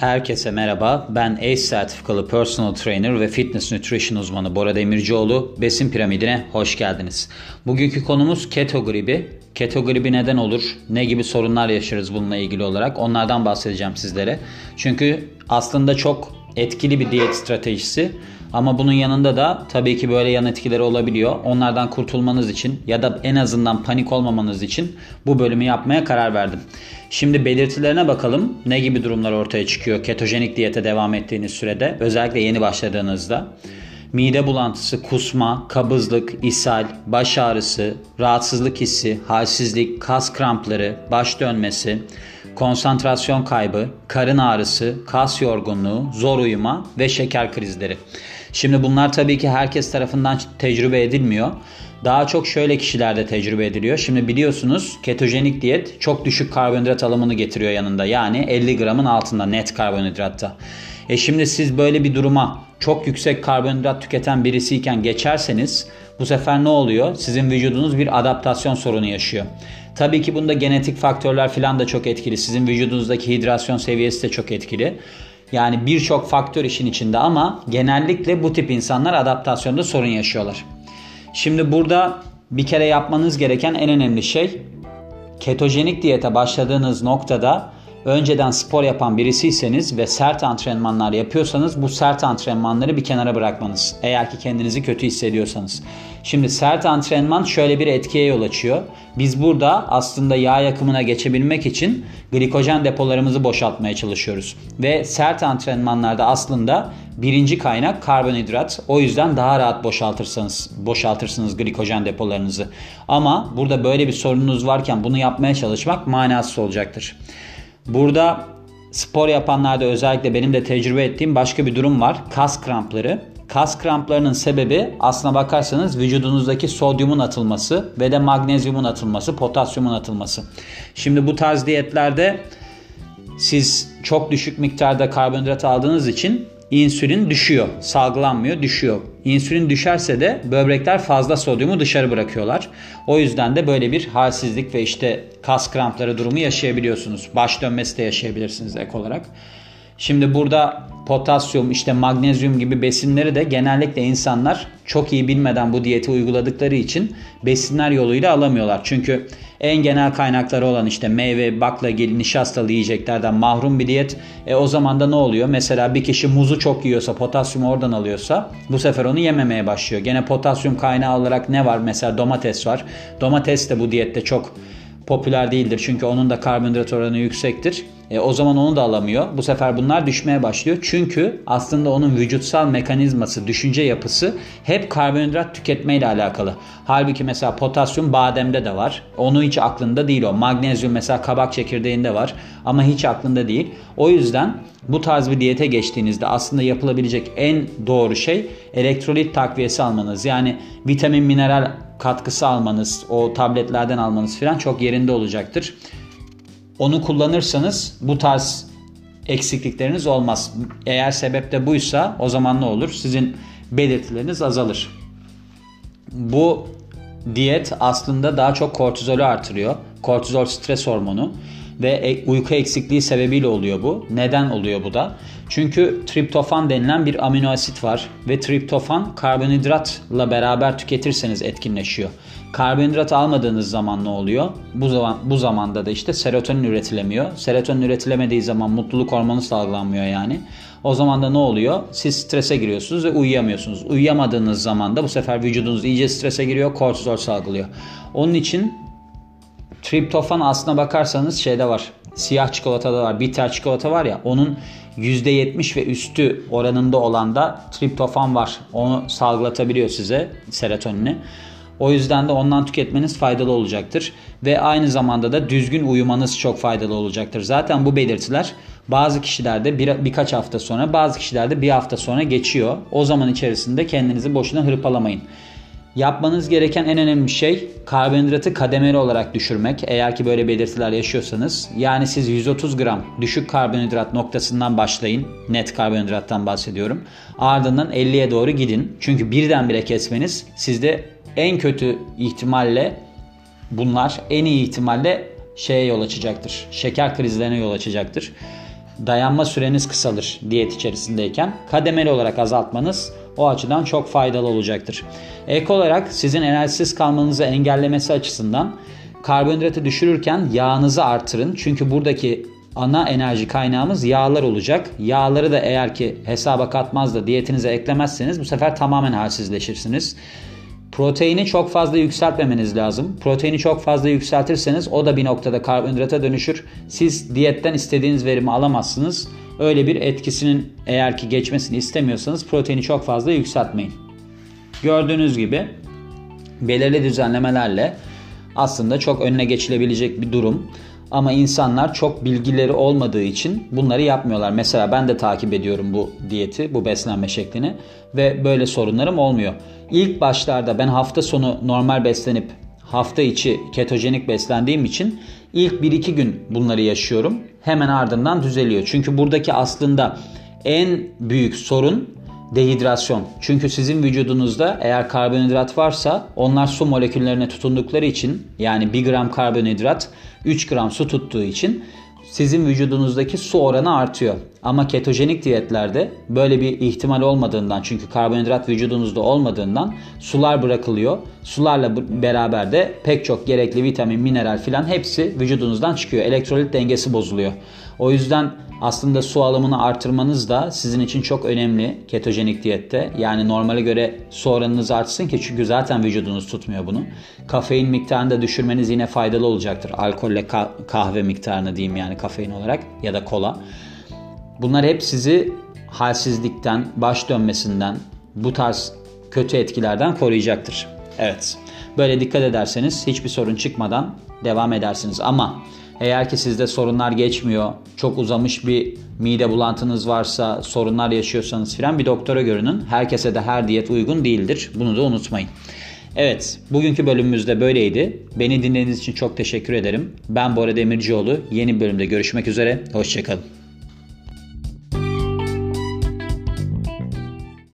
Herkese merhaba. Ben ACE sertifikalı personal trainer ve fitness nutrition uzmanı Bora Demircioğlu. Besin piramidine hoş geldiniz. Bugünkü konumuz keto gribi. Keto gribi neden olur? Ne gibi sorunlar yaşarız bununla ilgili olarak? Onlardan bahsedeceğim sizlere. Çünkü aslında çok etkili bir diyet stratejisi. Ama bunun yanında da tabii ki böyle yan etkileri olabiliyor. Onlardan kurtulmanız için ya da en azından panik olmamanız için bu bölümü yapmaya karar verdim. Şimdi belirtilerine bakalım. Ne gibi durumlar ortaya çıkıyor ketojenik diyete devam ettiğiniz sürede özellikle yeni başladığınızda. Mide bulantısı, kusma, kabızlık, ishal, baş ağrısı, rahatsızlık hissi, halsizlik, kas krampları, baş dönmesi, konsantrasyon kaybı, karın ağrısı, kas yorgunluğu, zor uyuma ve şeker krizleri. Şimdi bunlar tabii ki herkes tarafından tecrübe edilmiyor. Daha çok şöyle kişilerde tecrübe ediliyor. Şimdi biliyorsunuz ketojenik diyet çok düşük karbonhidrat alımını getiriyor yanında. Yani 50 gramın altında net karbonhidratta. E şimdi siz böyle bir duruma çok yüksek karbonhidrat tüketen birisiyken geçerseniz bu sefer ne oluyor? Sizin vücudunuz bir adaptasyon sorunu yaşıyor. Tabii ki bunda genetik faktörler falan da çok etkili. Sizin vücudunuzdaki hidrasyon seviyesi de çok etkili. Yani birçok faktör işin içinde ama genellikle bu tip insanlar adaptasyonda sorun yaşıyorlar. Şimdi burada bir kere yapmanız gereken en önemli şey ketojenik diyete başladığınız noktada önceden spor yapan birisiyseniz ve sert antrenmanlar yapıyorsanız bu sert antrenmanları bir kenara bırakmanız. Eğer ki kendinizi kötü hissediyorsanız. Şimdi sert antrenman şöyle bir etkiye yol açıyor. Biz burada aslında yağ yakımına geçebilmek için glikojen depolarımızı boşaltmaya çalışıyoruz. Ve sert antrenmanlarda aslında birinci kaynak karbonhidrat. O yüzden daha rahat boşaltırsanız boşaltırsınız glikojen depolarınızı. Ama burada böyle bir sorununuz varken bunu yapmaya çalışmak manasız olacaktır. Burada spor yapanlarda özellikle benim de tecrübe ettiğim başka bir durum var. Kas krampları. Kas kramplarının sebebi aslına bakarsanız vücudunuzdaki sodyumun atılması ve de magnezyumun atılması, potasyumun atılması. Şimdi bu tarz diyetlerde siz çok düşük miktarda karbonhidrat aldığınız için insülin düşüyor, salgılanmıyor, düşüyor. İnsülin düşerse de böbrekler fazla sodyumu dışarı bırakıyorlar. O yüzden de böyle bir halsizlik ve işte kas krampları durumu yaşayabiliyorsunuz. Baş dönmesi de yaşayabilirsiniz ek olarak. Şimdi burada potasyum, işte magnezyum gibi besinleri de genellikle insanlar çok iyi bilmeden bu diyeti uyguladıkları için besinler yoluyla alamıyorlar. Çünkü en genel kaynakları olan işte meyve, baklagil, nişastalı yiyeceklerden mahrum bir diyet. E o zaman da ne oluyor? Mesela bir kişi muzu çok yiyorsa, potasyumu oradan alıyorsa bu sefer onu yememeye başlıyor. Gene potasyum kaynağı olarak ne var? Mesela domates var. Domates de bu diyette çok popüler değildir. Çünkü onun da karbonhidrat oranı yüksektir. E, o zaman onu da alamıyor. Bu sefer bunlar düşmeye başlıyor. Çünkü aslında onun vücutsal mekanizması, düşünce yapısı hep karbonhidrat tüketmeyle alakalı. Halbuki mesela potasyum bademde de var. Onu hiç aklında değil o. Magnezyum mesela kabak çekirdeğinde var. Ama hiç aklında değil. O yüzden bu tarz bir diyete geçtiğinizde aslında yapılabilecek en doğru şey elektrolit takviyesi almanız. Yani vitamin, mineral katkısı almanız, o tabletlerden almanız falan çok yerinde olacaktır. Onu kullanırsanız bu tarz eksiklikleriniz olmaz. Eğer sebep de buysa o zaman ne olur? Sizin belirtileriniz azalır. Bu diyet aslında daha çok kortizolü artırıyor. Kortizol stres hormonu ve e, uyku eksikliği sebebiyle oluyor bu. Neden oluyor bu da? Çünkü triptofan denilen bir amino asit var ve triptofan karbonhidratla beraber tüketirseniz etkinleşiyor. Karbonhidrat almadığınız zaman ne oluyor? Bu zaman bu zamanda da işte serotonin üretilemiyor. Serotonin üretilemediği zaman mutluluk hormonu salgılanmıyor yani. O zaman da ne oluyor? Siz strese giriyorsunuz ve uyuyamıyorsunuz. Uyuyamadığınız zaman da bu sefer vücudunuz iyice strese giriyor, kortizol salgılıyor. Onun için triptofan aslına bakarsanız şeyde var. Siyah çikolatada var. Bitter çikolata var ya onun %70 ve üstü oranında olan da triptofan var. Onu salgılatabiliyor size serotonini. O yüzden de ondan tüketmeniz faydalı olacaktır. Ve aynı zamanda da düzgün uyumanız çok faydalı olacaktır. Zaten bu belirtiler bazı kişilerde bir, birkaç hafta sonra bazı kişilerde bir hafta sonra geçiyor. O zaman içerisinde kendinizi boşuna hırpalamayın. Yapmanız gereken en önemli şey karbonhidratı kademeli olarak düşürmek. Eğer ki böyle belirtiler yaşıyorsanız. Yani siz 130 gram düşük karbonhidrat noktasından başlayın. Net karbonhidrattan bahsediyorum. Ardından 50'ye doğru gidin. Çünkü birdenbire kesmeniz sizde en kötü ihtimalle bunlar en iyi ihtimalle şeye yol açacaktır. Şeker krizlerine yol açacaktır. Dayanma süreniz kısalır diyet içerisindeyken. Kademeli olarak azaltmanız o açıdan çok faydalı olacaktır. Ek olarak sizin enerjisiz kalmanızı engellemesi açısından karbonhidratı düşürürken yağınızı artırın. Çünkü buradaki ana enerji kaynağımız yağlar olacak. Yağları da eğer ki hesaba katmaz da diyetinize eklemezseniz bu sefer tamamen halsizleşirsiniz. Proteini çok fazla yükseltmemeniz lazım. Proteini çok fazla yükseltirseniz o da bir noktada karbonhidrata dönüşür. Siz diyetten istediğiniz verimi alamazsınız. Öyle bir etkisinin eğer ki geçmesini istemiyorsanız proteini çok fazla yükseltmeyin. Gördüğünüz gibi belirli düzenlemelerle aslında çok önüne geçilebilecek bir durum. Ama insanlar çok bilgileri olmadığı için bunları yapmıyorlar. Mesela ben de takip ediyorum bu diyeti, bu beslenme şeklini ve böyle sorunlarım olmuyor. İlk başlarda ben hafta sonu normal beslenip hafta içi ketojenik beslendiğim için ilk 1-2 gün bunları yaşıyorum. Hemen ardından düzeliyor. Çünkü buradaki aslında en büyük sorun dehidrasyon. Çünkü sizin vücudunuzda eğer karbonhidrat varsa onlar su moleküllerine tutundukları için yani 1 gram karbonhidrat 3 gram su tuttuğu için sizin vücudunuzdaki su oranı artıyor. Ama ketojenik diyetlerde böyle bir ihtimal olmadığından çünkü karbonhidrat vücudunuzda olmadığından sular bırakılıyor. Sularla beraber de pek çok gerekli vitamin, mineral filan hepsi vücudunuzdan çıkıyor. Elektrolit dengesi bozuluyor. O yüzden aslında su alımını artırmanız da sizin için çok önemli ketojenik diyette. Yani normale göre su oranınız artsın ki çünkü zaten vücudunuz tutmuyor bunu. Kafein miktarını da düşürmeniz yine faydalı olacaktır. Alkolle kahve miktarını diyeyim yani kafein olarak ya da kola. Bunlar hep sizi halsizlikten, baş dönmesinden, bu tarz kötü etkilerden koruyacaktır. Evet. Böyle dikkat ederseniz hiçbir sorun çıkmadan devam edersiniz. Ama eğer ki sizde sorunlar geçmiyor, çok uzamış bir mide bulantınız varsa, sorunlar yaşıyorsanız filan bir doktora görünün. Herkese de her diyet uygun değildir. Bunu da unutmayın. Evet, bugünkü bölümümüzde böyleydi. Beni dinlediğiniz için çok teşekkür ederim. Ben Bora Demircioğlu. Yeni bölümde görüşmek üzere. Hoşçakalın.